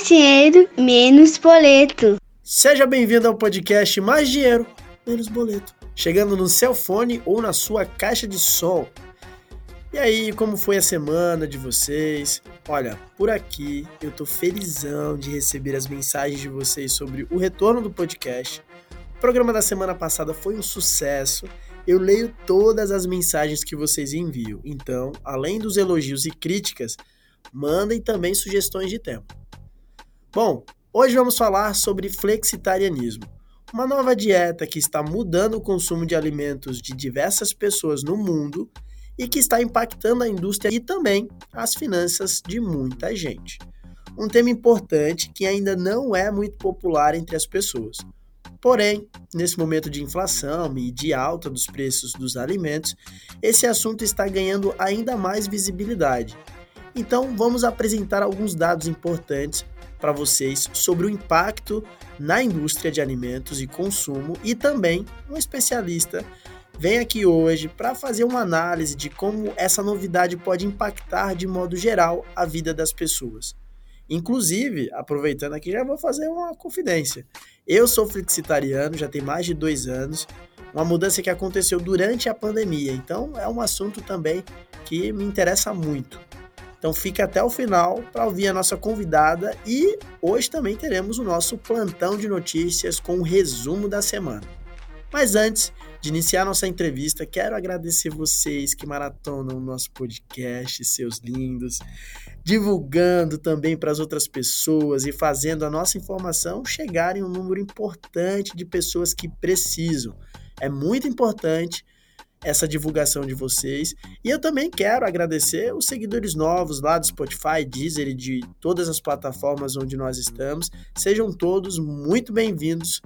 Mais dinheiro, menos boleto. Seja bem-vindo ao podcast Mais Dinheiro, Menos Boleto. Chegando no seu fone ou na sua caixa de som. E aí, como foi a semana de vocês? Olha, por aqui eu tô felizão de receber as mensagens de vocês sobre o retorno do podcast. O programa da semana passada foi um sucesso. Eu leio todas as mensagens que vocês enviam. Então, além dos elogios e críticas, mandem também sugestões de tema. Bom, hoje vamos falar sobre flexitarianismo, uma nova dieta que está mudando o consumo de alimentos de diversas pessoas no mundo e que está impactando a indústria e também as finanças de muita gente. Um tema importante que ainda não é muito popular entre as pessoas. Porém, nesse momento de inflação e de alta dos preços dos alimentos, esse assunto está ganhando ainda mais visibilidade. Então, vamos apresentar alguns dados importantes para vocês sobre o impacto na indústria de alimentos e consumo e também um especialista vem aqui hoje para fazer uma análise de como essa novidade pode impactar de modo geral a vida das pessoas. Inclusive, aproveitando aqui, já vou fazer uma confidência. Eu sou flexitariano, já tem mais de dois anos, uma mudança que aconteceu durante a pandemia, então é um assunto também que me interessa muito. Então fica até o final para ouvir a nossa convidada e hoje também teremos o nosso plantão de notícias com o resumo da semana. Mas antes de iniciar nossa entrevista, quero agradecer vocês que maratonam o nosso podcast, seus lindos, divulgando também para as outras pessoas e fazendo a nossa informação chegar em um número importante de pessoas que precisam. É muito importante essa divulgação de vocês. E eu também quero agradecer os seguidores novos lá do Spotify, Deezer e de todas as plataformas onde nós estamos. Sejam todos muito bem-vindos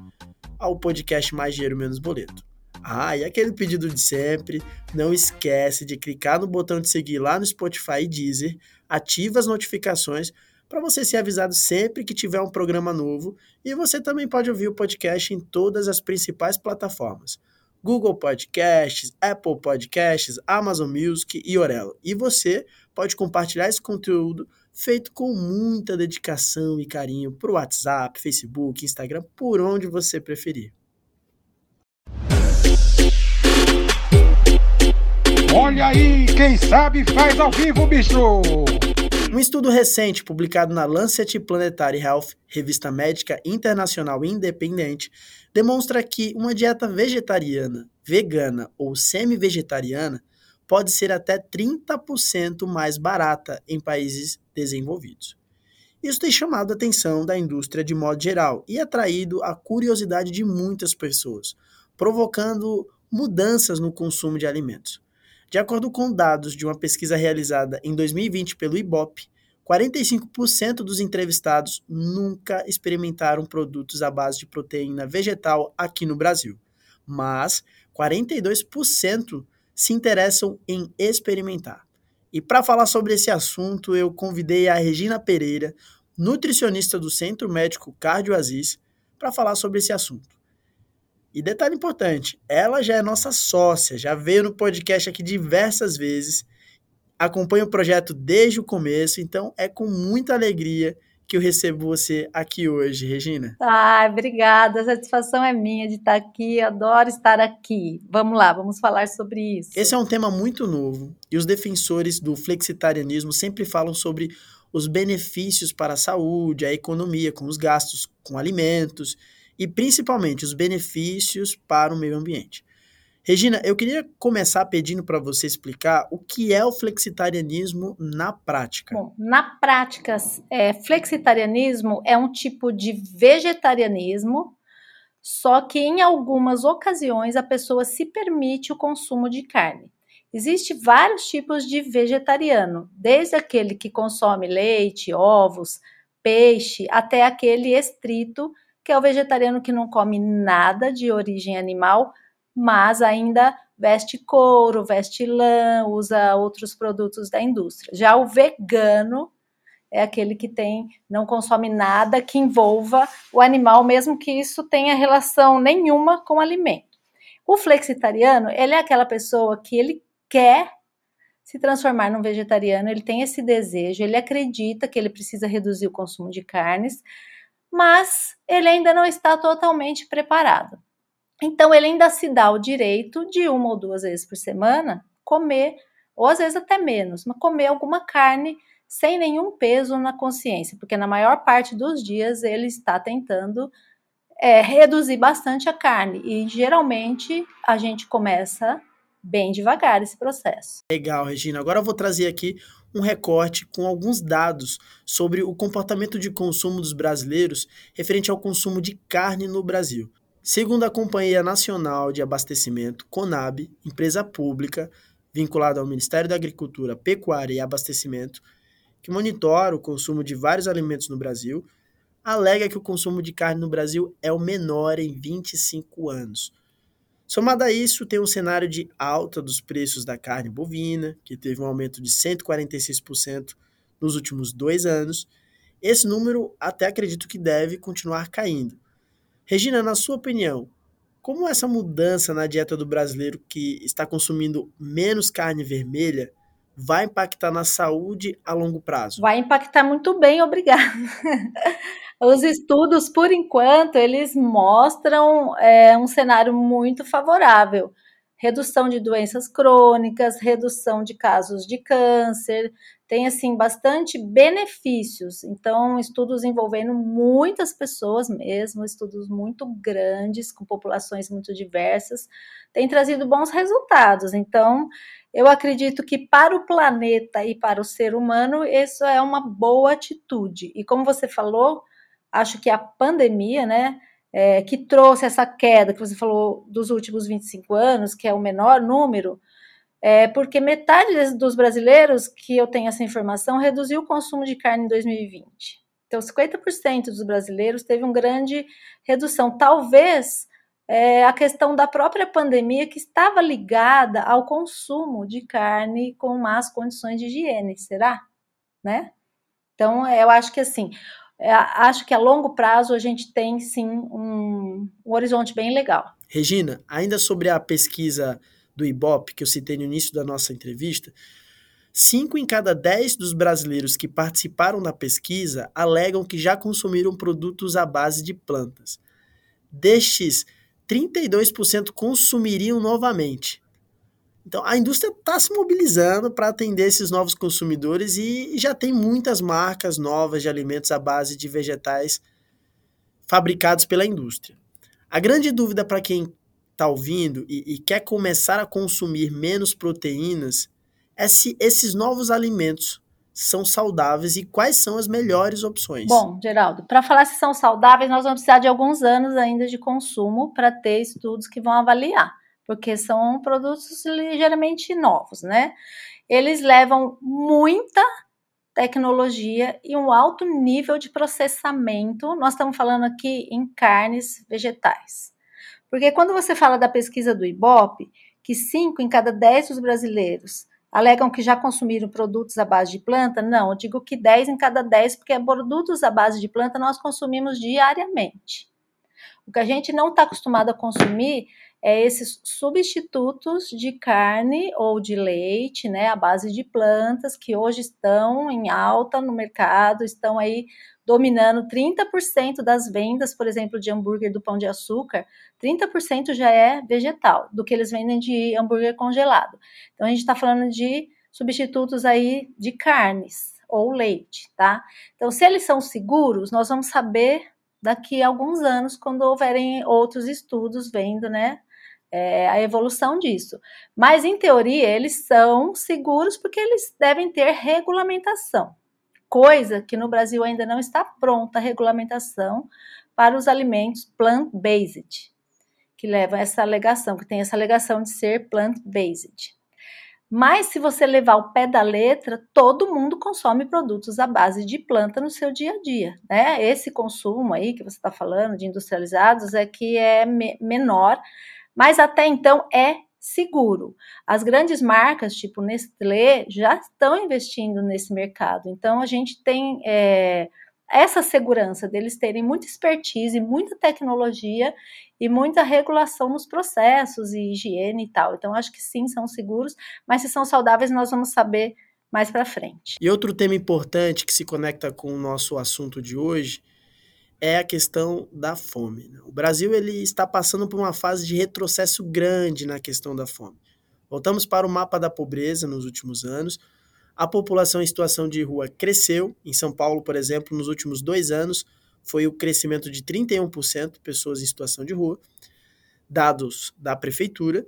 ao podcast Mais Dinheiro Menos Boleto. Ah, e aquele pedido de sempre, não esquece de clicar no botão de seguir lá no Spotify e Deezer, ativa as notificações para você ser avisado sempre que tiver um programa novo e você também pode ouvir o podcast em todas as principais plataformas. Google Podcasts, Apple Podcasts, Amazon Music e Orelo. E você pode compartilhar esse conteúdo feito com muita dedicação e carinho para o WhatsApp, Facebook, Instagram, por onde você preferir. Olha aí, quem sabe faz ao vivo, bicho! Um estudo recente publicado na Lancet Planetary Health, revista médica internacional independente, demonstra que uma dieta vegetariana, vegana ou semi-vegetariana pode ser até 30% mais barata em países desenvolvidos. Isso tem chamado a atenção da indústria de modo geral e atraído a curiosidade de muitas pessoas, provocando mudanças no consumo de alimentos. De acordo com dados de uma pesquisa realizada em 2020 pelo IBOP, 45% dos entrevistados nunca experimentaram produtos à base de proteína vegetal aqui no Brasil, mas 42% se interessam em experimentar. E para falar sobre esse assunto, eu convidei a Regina Pereira, nutricionista do Centro Médico Cardio Aziz, para falar sobre esse assunto. E detalhe importante, ela já é nossa sócia, já veio no podcast aqui diversas vezes, acompanha o projeto desde o começo, então é com muita alegria que eu recebo você aqui hoje, Regina. Ah, obrigada. A satisfação é minha de estar aqui. Adoro estar aqui. Vamos lá, vamos falar sobre isso. Esse é um tema muito novo e os defensores do flexitarianismo sempre falam sobre os benefícios para a saúde, a economia, com os gastos com alimentos e principalmente os benefícios para o meio ambiente. Regina, eu queria começar pedindo para você explicar o que é o flexitarianismo na prática. Bom, na prática, é, flexitarianismo é um tipo de vegetarianismo, só que em algumas ocasiões a pessoa se permite o consumo de carne. Existem vários tipos de vegetariano, desde aquele que consome leite, ovos, peixe, até aquele estrito que é o vegetariano que não come nada de origem animal, mas ainda veste couro, veste lã, usa outros produtos da indústria. Já o vegano é aquele que tem não consome nada que envolva o animal, mesmo que isso tenha relação nenhuma com o alimento. O flexitariano, ele é aquela pessoa que ele quer se transformar num vegetariano, ele tem esse desejo, ele acredita que ele precisa reduzir o consumo de carnes, mas ele ainda não está totalmente preparado. Então, ele ainda se dá o direito de uma ou duas vezes por semana comer, ou às vezes até menos, mas comer alguma carne sem nenhum peso na consciência, porque na maior parte dos dias ele está tentando é, reduzir bastante a carne e geralmente a gente começa bem devagar esse processo. Legal, Regina. Agora eu vou trazer aqui um recorte com alguns dados sobre o comportamento de consumo dos brasileiros referente ao consumo de carne no Brasil. Segundo a Companhia Nacional de Abastecimento, CONAB, empresa pública vinculada ao Ministério da Agricultura, Pecuária e Abastecimento, que monitora o consumo de vários alimentos no Brasil, alega que o consumo de carne no Brasil é o menor em 25 anos. Somado a isso, tem um cenário de alta dos preços da carne bovina, que teve um aumento de 146% nos últimos dois anos. Esse número até acredito que deve continuar caindo. Regina, na sua opinião, como essa mudança na dieta do brasileiro que está consumindo menos carne vermelha vai impactar na saúde a longo prazo? Vai impactar muito bem, obrigada. Os estudos, por enquanto, eles mostram é, um cenário muito favorável. Redução de doenças crônicas, redução de casos de câncer, tem assim bastante benefícios. Então, estudos envolvendo muitas pessoas mesmo, estudos muito grandes, com populações muito diversas, têm trazido bons resultados. Então, eu acredito que para o planeta e para o ser humano, isso é uma boa atitude. E como você falou, acho que a pandemia, né, é, que trouxe essa queda que você falou dos últimos 25 anos, que é o menor número, é, porque metade dos brasileiros que eu tenho essa informação reduziu o consumo de carne em 2020. Então, 50% dos brasileiros teve uma grande redução. Talvez é, a questão da própria pandemia que estava ligada ao consumo de carne com más condições de higiene, será? Né? Então, eu acho que assim, acho que a longo prazo a gente tem sim um, um horizonte bem legal. Regina, ainda sobre a pesquisa do Ibope, que eu citei no início da nossa entrevista, cinco em cada dez dos brasileiros que participaram da pesquisa alegam que já consumiram produtos à base de plantas. Destes, 32% consumiriam novamente. Então, a indústria está se mobilizando para atender esses novos consumidores e já tem muitas marcas novas de alimentos à base de vegetais fabricados pela indústria. A grande dúvida para quem está ouvindo e, e quer começar a consumir menos proteínas é se esses novos alimentos são saudáveis e quais são as melhores opções. Bom, Geraldo, para falar se são saudáveis, nós vamos precisar de alguns anos ainda de consumo para ter estudos que vão avaliar, porque são produtos ligeiramente novos, né? Eles levam muita tecnologia e um alto nível de processamento. Nós estamos falando aqui em carnes vegetais. Porque quando você fala da pesquisa do IBOP, que 5 em cada 10 dos brasileiros alegam que já consumiram produtos à base de planta, não, eu digo que 10 em cada 10, porque produtos à base de planta nós consumimos diariamente. O que a gente não está acostumado a consumir é esses substitutos de carne ou de leite, né, à base de plantas, que hoje estão em alta no mercado, estão aí dominando 30% das vendas, por exemplo, de hambúrguer do pão de açúcar, 30% já é vegetal, do que eles vendem de hambúrguer congelado. Então a gente está falando de substitutos aí de carnes ou leite, tá? Então, se eles são seguros, nós vamos saber daqui a alguns anos, quando houverem outros estudos vendo, né, é, a evolução disso. Mas, em teoria, eles são seguros porque eles devem ter regulamentação coisa que no Brasil ainda não está pronta a regulamentação para os alimentos plant-based, que levam essa alegação, que tem essa alegação de ser plant-based. Mas se você levar o pé da letra, todo mundo consome produtos à base de planta no seu dia a dia, né? Esse consumo aí que você está falando de industrializados é que é me menor, mas até então é seguro. As grandes marcas, tipo Nestlé, já estão investindo nesse mercado. Então, a gente tem é, essa segurança deles terem muita expertise, muita tecnologia e muita regulação nos processos e higiene e tal. Então, acho que sim, são seguros, mas se são saudáveis, nós vamos saber mais para frente. E outro tema importante que se conecta com o nosso assunto de hoje é a questão da fome. Né? O Brasil ele está passando por uma fase de retrocesso grande na questão da fome. Voltamos para o mapa da pobreza nos últimos anos. A população em situação de rua cresceu. Em São Paulo, por exemplo, nos últimos dois anos, foi o crescimento de 31% de pessoas em situação de rua, dados da prefeitura.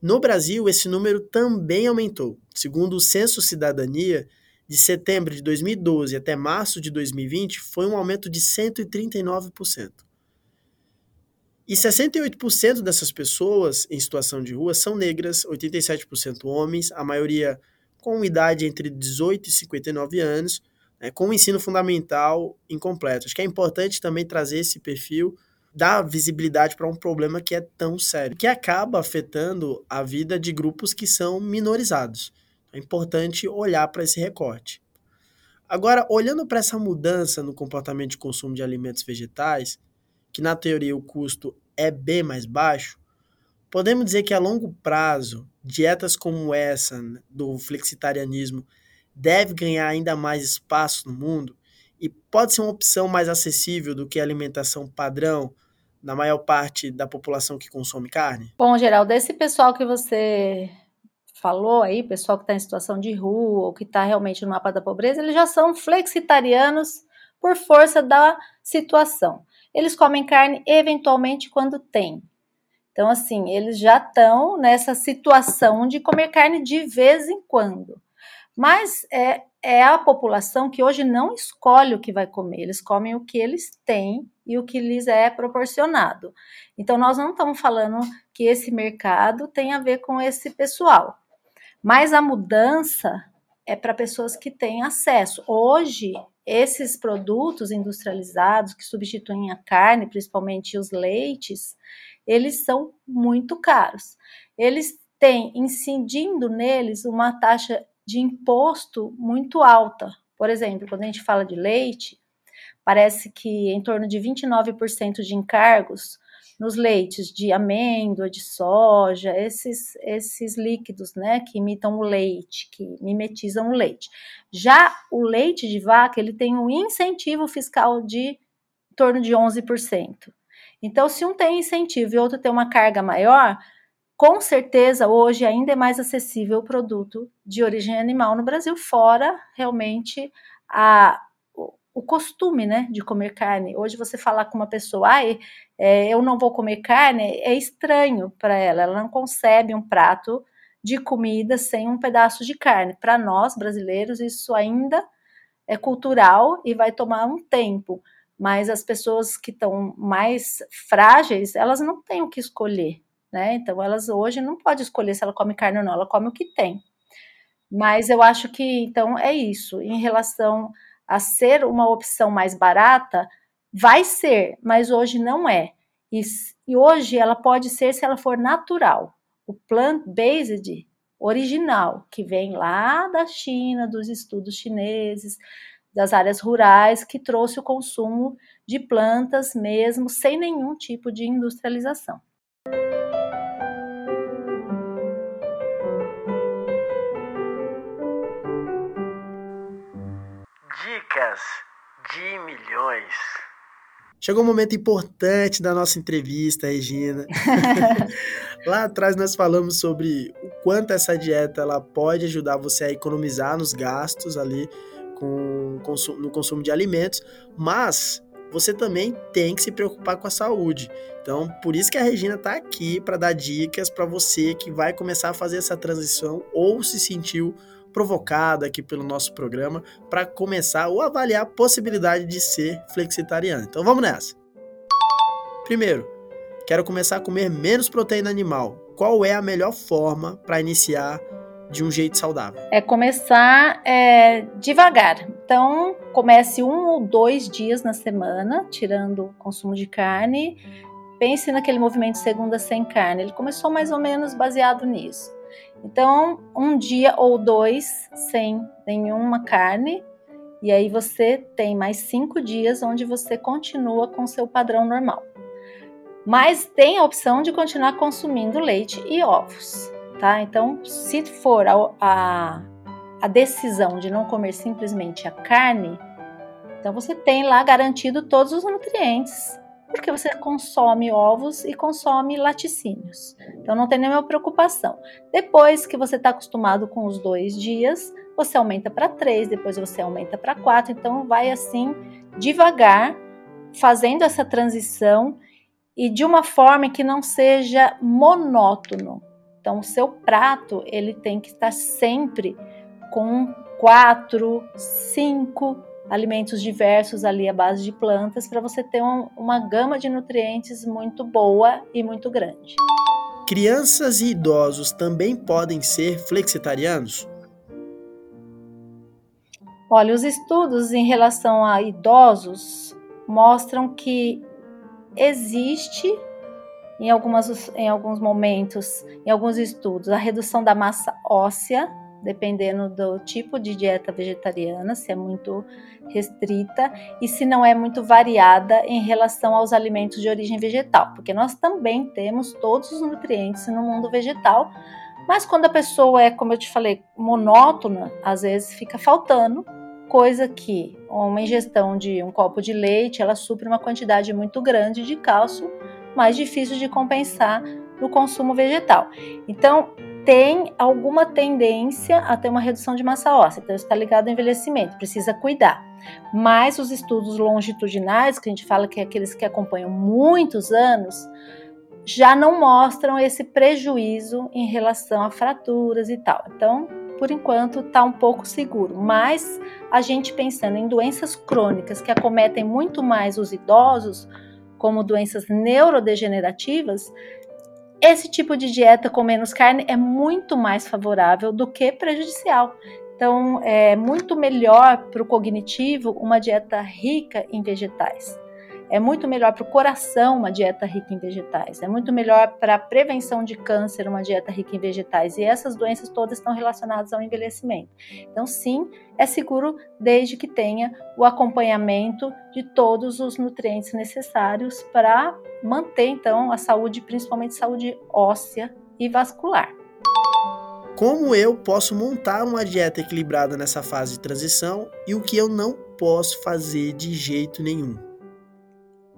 No Brasil, esse número também aumentou. Segundo o Censo Cidadania, de setembro de 2012 até março de 2020, foi um aumento de 139%. E 68% dessas pessoas em situação de rua são negras, 87% homens, a maioria com idade entre 18 e 59 anos, né, com o ensino fundamental incompleto. Acho que é importante também trazer esse perfil, dar visibilidade para um problema que é tão sério, que acaba afetando a vida de grupos que são minorizados. É importante olhar para esse recorte. Agora, olhando para essa mudança no comportamento de consumo de alimentos vegetais, que na teoria o custo é bem mais baixo, podemos dizer que a longo prazo, dietas como essa do flexitarianismo deve ganhar ainda mais espaço no mundo e pode ser uma opção mais acessível do que a alimentação padrão na maior parte da população que consome carne? Bom, Geraldo, esse pessoal que você falou aí, pessoal que está em situação de rua ou que está realmente no mapa da pobreza, eles já são flexitarianos por força da situação. Eles comem carne eventualmente quando tem. Então, assim, eles já estão nessa situação de comer carne de vez em quando. Mas é, é a população que hoje não escolhe o que vai comer, eles comem o que eles têm e o que lhes é proporcionado. Então, nós não estamos falando que esse mercado tem a ver com esse pessoal. Mas a mudança é para pessoas que têm acesso. Hoje, esses produtos industrializados que substituem a carne, principalmente os leites, eles são muito caros. Eles têm incidindo neles uma taxa de imposto muito alta. Por exemplo, quando a gente fala de leite, parece que em torno de 29% de encargos nos leites de amêndoa, de soja, esses, esses líquidos, né, que imitam o leite, que mimetizam o leite. Já o leite de vaca, ele tem um incentivo fiscal de em torno de 11%. Então, se um tem incentivo e outro tem uma carga maior, com certeza hoje ainda é mais acessível o produto de origem animal no Brasil, fora realmente a, o costume né, de comer carne. Hoje você falar com uma pessoa, ah, é, eu não vou comer carne, é estranho para ela, ela não concebe um prato de comida sem um pedaço de carne. Para nós brasileiros, isso ainda é cultural e vai tomar um tempo. Mas as pessoas que estão mais frágeis, elas não têm o que escolher né? Então elas hoje não pode escolher se ela come carne ou não, ela come o que tem. Mas eu acho que então é isso. Em relação a ser uma opção mais barata, vai ser, mas hoje não é. E, e hoje ela pode ser se ela for natural. O plant-based original, que vem lá da China, dos estudos chineses, das áreas rurais, que trouxe o consumo de plantas mesmo sem nenhum tipo de industrialização. Dicas de milhões. Chegou um momento importante da nossa entrevista, Regina. Lá atrás nós falamos sobre o quanto essa dieta ela pode ajudar você a economizar nos gastos ali com, no consumo de alimentos, mas você também tem que se preocupar com a saúde. Então, por isso que a Regina está aqui para dar dicas para você que vai começar a fazer essa transição ou se sentiu provocado aqui pelo nosso programa para começar ou avaliar a possibilidade de ser flexitariano. Então, vamos nessa. Primeiro, quero começar a comer menos proteína animal. Qual é a melhor forma para iniciar de um jeito saudável? É começar é, devagar. Então, comece um ou dois dias na semana, tirando o consumo de carne. Pense naquele movimento segunda sem carne. Ele começou mais ou menos baseado nisso. Então, um dia ou dois sem nenhuma carne e aí você tem mais cinco dias onde você continua com seu padrão normal. Mas tem a opção de continuar consumindo leite e ovos, tá? Então, se for a, a, a decisão de não comer simplesmente a carne, então você tem lá garantido todos os nutrientes, porque você consome ovos e consome laticínios. Então não tem nenhuma preocupação. Depois que você está acostumado com os dois dias, você aumenta para três, depois você aumenta para quatro. Então vai assim devagar, fazendo essa transição e de uma forma que não seja monótono. Então o seu prato ele tem que estar sempre com quatro, cinco alimentos diversos ali à base de plantas para você ter um, uma gama de nutrientes muito boa e muito grande. Crianças e idosos também podem ser flexitarianos? Olha, os estudos em relação a idosos mostram que existe em, algumas, em alguns momentos, em alguns estudos, a redução da massa óssea dependendo do tipo de dieta vegetariana, se é muito restrita e se não é muito variada em relação aos alimentos de origem vegetal, porque nós também temos todos os nutrientes no mundo vegetal, mas quando a pessoa é, como eu te falei, monótona, às vezes fica faltando, coisa que uma ingestão de um copo de leite, ela supre uma quantidade muito grande de cálcio, mais difícil de compensar no consumo vegetal. Então, tem alguma tendência a ter uma redução de massa óssea, então está ligado ao envelhecimento, precisa cuidar. Mas os estudos longitudinais, que a gente fala que é aqueles que acompanham muitos anos, já não mostram esse prejuízo em relação a fraturas e tal. Então, por enquanto, está um pouco seguro. Mas a gente pensando em doenças crônicas que acometem muito mais os idosos, como doenças neurodegenerativas, esse tipo de dieta com menos carne é muito mais favorável do que prejudicial. Então, é muito melhor para o cognitivo uma dieta rica em vegetais. É muito melhor para o coração uma dieta rica em vegetais. É muito melhor para a prevenção de câncer uma dieta rica em vegetais. E essas doenças todas estão relacionadas ao envelhecimento. Então, sim, é seguro desde que tenha o acompanhamento de todos os nutrientes necessários para manter então a saúde, principalmente saúde óssea e vascular. Como eu posso montar uma dieta equilibrada nessa fase de transição e o que eu não posso fazer de jeito nenhum?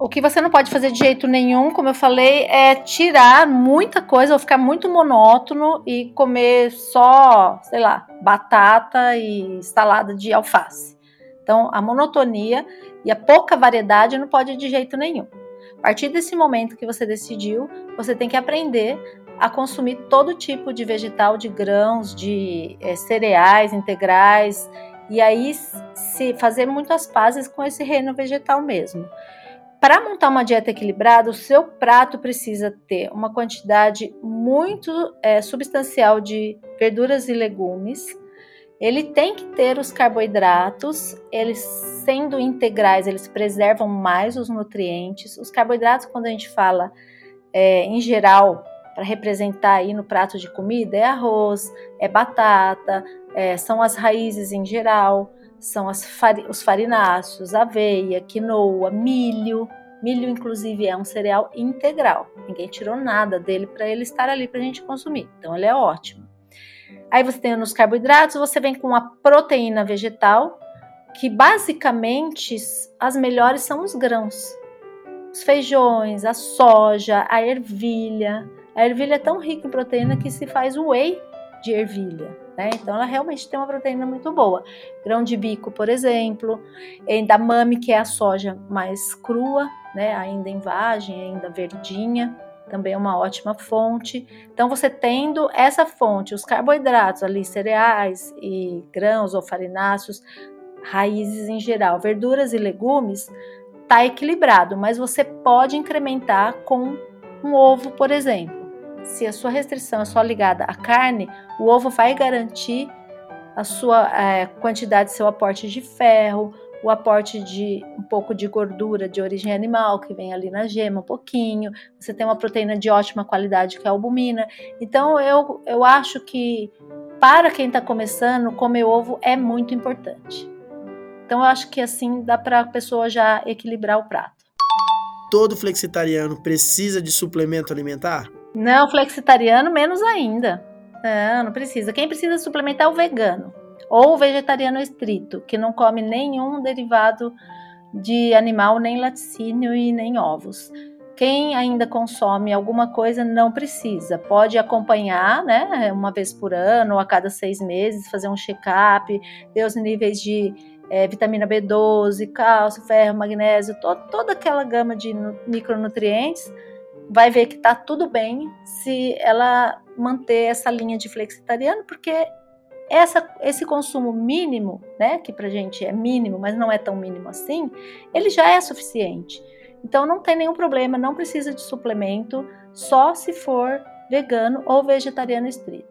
O que você não pode fazer de jeito nenhum, como eu falei, é tirar muita coisa ou ficar muito monótono e comer só, sei lá, batata e salada de alface. Então, a monotonia e a pouca variedade não pode de jeito nenhum. A partir desse momento que você decidiu, você tem que aprender a consumir todo tipo de vegetal, de grãos, de é, cereais integrais, e aí se fazer muitas pazes com esse reino vegetal mesmo. Para montar uma dieta equilibrada, o seu prato precisa ter uma quantidade muito é, substancial de verduras e legumes. Ele tem que ter os carboidratos, eles sendo integrais, eles preservam mais os nutrientes. Os carboidratos, quando a gente fala é, em geral, para representar aí no prato de comida, é arroz, é batata, é, são as raízes em geral são os farináceos, aveia, quinoa, milho. Milho, inclusive, é um cereal integral. Ninguém tirou nada dele para ele estar ali para a gente consumir. Então, ele é ótimo. Aí você tem nos carboidratos, você vem com a proteína vegetal, que basicamente as melhores são os grãos. Os feijões, a soja, a ervilha. A ervilha é tão rica em proteína que se faz whey de ervilha. Né? Então ela realmente tem uma proteína muito boa. Grão de bico, por exemplo, endamame, que é a soja mais crua, né? ainda em vagem, ainda verdinha, também é uma ótima fonte. Então você tendo essa fonte, os carboidratos ali, cereais e grãos ou farináceos, raízes em geral, verduras e legumes, tá equilibrado, mas você pode incrementar com um ovo, por exemplo se a sua restrição é só ligada à carne, o ovo vai garantir a sua é, quantidade, seu aporte de ferro, o aporte de um pouco de gordura de origem animal, que vem ali na gema, um pouquinho. Você tem uma proteína de ótima qualidade, que é a albumina. Então, eu, eu acho que para quem está começando, comer ovo é muito importante. Então eu acho que assim dá para a pessoa já equilibrar o prato. Todo flexitariano precisa de suplemento alimentar? Não, flexitariano menos ainda. Não, não precisa. Quem precisa suplementar é o vegano ou o vegetariano estrito, que não come nenhum derivado de animal, nem laticínio e nem ovos. Quem ainda consome alguma coisa não precisa, pode acompanhar, né, uma vez por ano ou a cada seis meses, fazer um check-up, ver os níveis de é, vitamina B12, cálcio, ferro, magnésio, to toda aquela gama de micronutrientes, vai ver que está tudo bem se ela manter essa linha de flexitariano, porque essa, esse consumo mínimo, né, que para gente é mínimo, mas não é tão mínimo assim, ele já é suficiente. Então não tem nenhum problema, não precisa de suplemento, só se for vegano ou vegetariano estrito.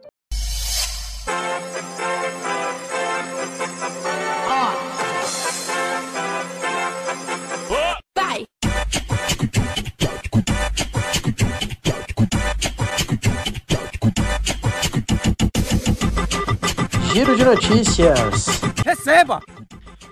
Giro de notícias. Receba!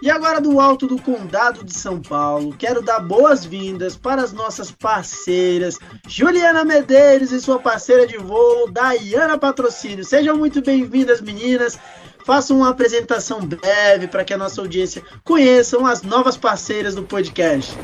E agora do alto do Condado de São Paulo, quero dar boas-vindas para as nossas parceiras, Juliana Medeiros e sua parceira de voo, Dayana Patrocínio. Sejam muito bem-vindas, meninas. Façam uma apresentação breve para que a nossa audiência conheçam as novas parceiras do podcast.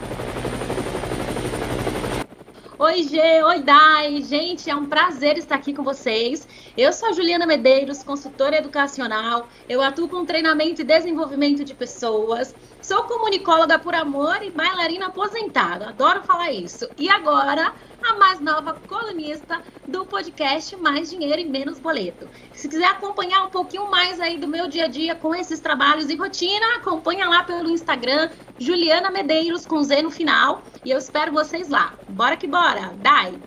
Oi, Gê, oi, Dai. Gente, é um prazer estar aqui com vocês. Eu sou a Juliana Medeiros, consultora educacional. Eu atuo com treinamento e desenvolvimento de pessoas. Sou comunicóloga por amor e bailarina aposentada. Adoro falar isso. E agora, a mais nova colunista do podcast Mais Dinheiro e Menos Boleto. Se quiser acompanhar um pouquinho mais aí do meu dia a dia com esses trabalhos e rotina, acompanha lá pelo Instagram, Juliana Medeiros com Z no final. E eu espero vocês lá. Bora que bora. Dai!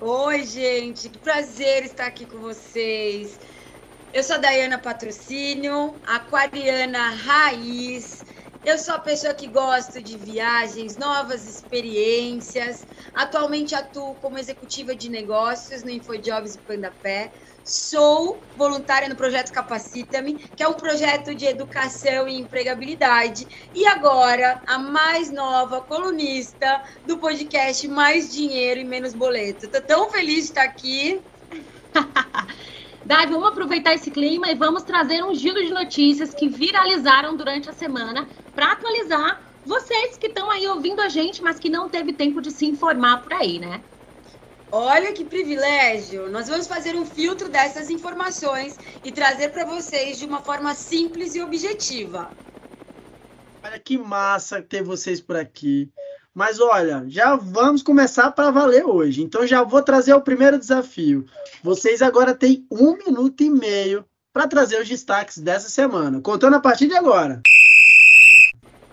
Oi, gente, que prazer estar aqui com vocês. Eu sou a Dayana Patrocínio, aquariana raiz. Eu sou a pessoa que gosta de viagens, novas experiências. Atualmente atuo como executiva de negócios no InfoJobs Pandapé. Sou voluntária no projeto Capacita-me, que é um projeto de educação e empregabilidade. E agora, a mais nova colunista do podcast Mais Dinheiro e Menos Boleto. Estou tão feliz de estar aqui. Dai, vamos aproveitar esse clima e vamos trazer um giro de notícias que viralizaram durante a semana para atualizar vocês que estão aí ouvindo a gente, mas que não teve tempo de se informar por aí, né? Olha que privilégio! Nós vamos fazer um filtro dessas informações e trazer para vocês de uma forma simples e objetiva. Olha que massa ter vocês por aqui. Mas olha, já vamos começar para valer hoje. Então já vou trazer o primeiro desafio. Vocês agora têm um minuto e meio para trazer os destaques dessa semana. Contando a partir de agora.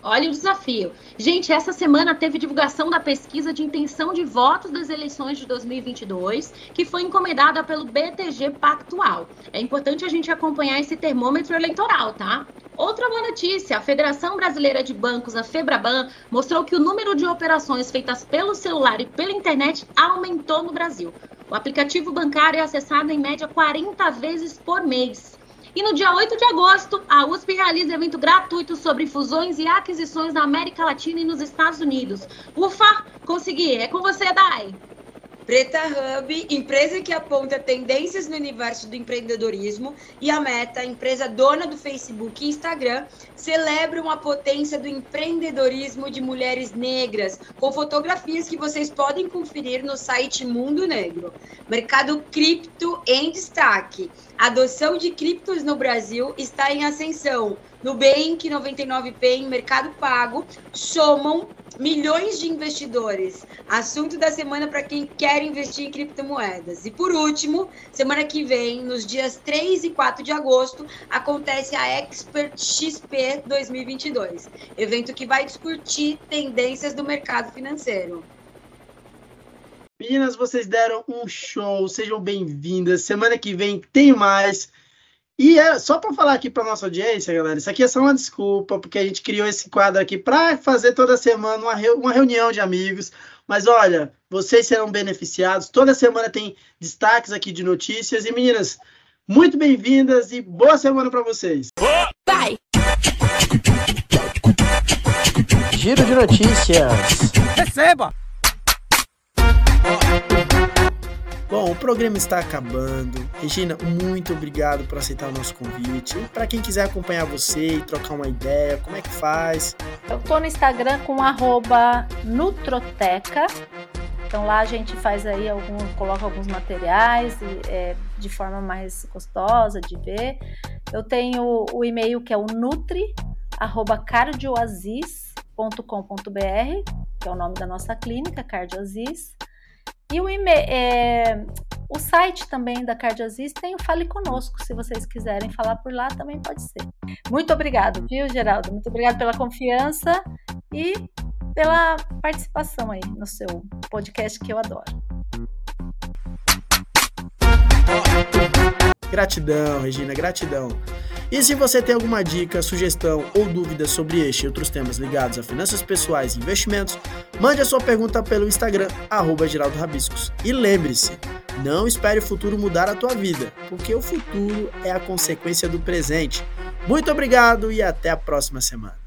Olha o desafio. Gente, essa semana teve divulgação da pesquisa de intenção de votos das eleições de 2022, que foi encomendada pelo BTG Pactual. É importante a gente acompanhar esse termômetro eleitoral, tá? Outra boa notícia: a Federação Brasileira de Bancos, a Febraban, mostrou que o número de operações feitas pelo celular e pela internet aumentou no Brasil. O aplicativo bancário é acessado em média 40 vezes por mês. E no dia 8 de agosto, a USP realiza evento gratuito sobre fusões e aquisições na América Latina e nos Estados Unidos. Ufa, consegui! É com você, Dai! Preta Hub, empresa que aponta tendências no universo do empreendedorismo, e a Meta, empresa dona do Facebook e Instagram, celebram a potência do empreendedorismo de mulheres negras, com fotografias que vocês podem conferir no site Mundo Negro. Mercado cripto em destaque. A adoção de criptos no Brasil está em ascensão. Nubank, 99P Mercado Pago somam milhões de investidores. Assunto da semana para quem quer investir em criptomoedas. E por último, semana que vem, nos dias 3 e 4 de agosto, acontece a Expert XP 2022, evento que vai discutir tendências do mercado financeiro. Meninas, vocês deram um show, sejam bem-vindas. Semana que vem tem mais. E é só para falar aqui para nossa audiência, galera, isso aqui é só uma desculpa, porque a gente criou esse quadro aqui para fazer toda semana uma, uma reunião de amigos. Mas olha, vocês serão beneficiados. Toda semana tem destaques aqui de notícias. E meninas, muito bem-vindas e boa semana para vocês. Bye! Giro de Notícias. Receba! Bom, o programa está acabando. Regina, muito obrigado por aceitar o nosso convite. Para quem quiser acompanhar você e trocar uma ideia, como é que faz? Eu tô no Instagram com Nutroteca. Então lá a gente faz aí algum, coloca alguns materiais é, de forma mais gostosa de ver. Eu tenho o e-mail que é o nutri que é o nome da nossa clínica, Cardioaziz. E o, é, o site também da Cardioaziz tem o Fale Conosco, se vocês quiserem falar por lá também pode ser. Muito obrigado, viu, Geraldo? Muito obrigado pela confiança e pela participação aí no seu podcast que eu adoro. Gratidão, Regina, gratidão. E se você tem alguma dica, sugestão ou dúvida sobre este e outros temas ligados a finanças pessoais e investimentos, mande a sua pergunta pelo Instagram, arroba Geraldo Rabiscos. E lembre-se, não espere o futuro mudar a tua vida, porque o futuro é a consequência do presente. Muito obrigado e até a próxima semana.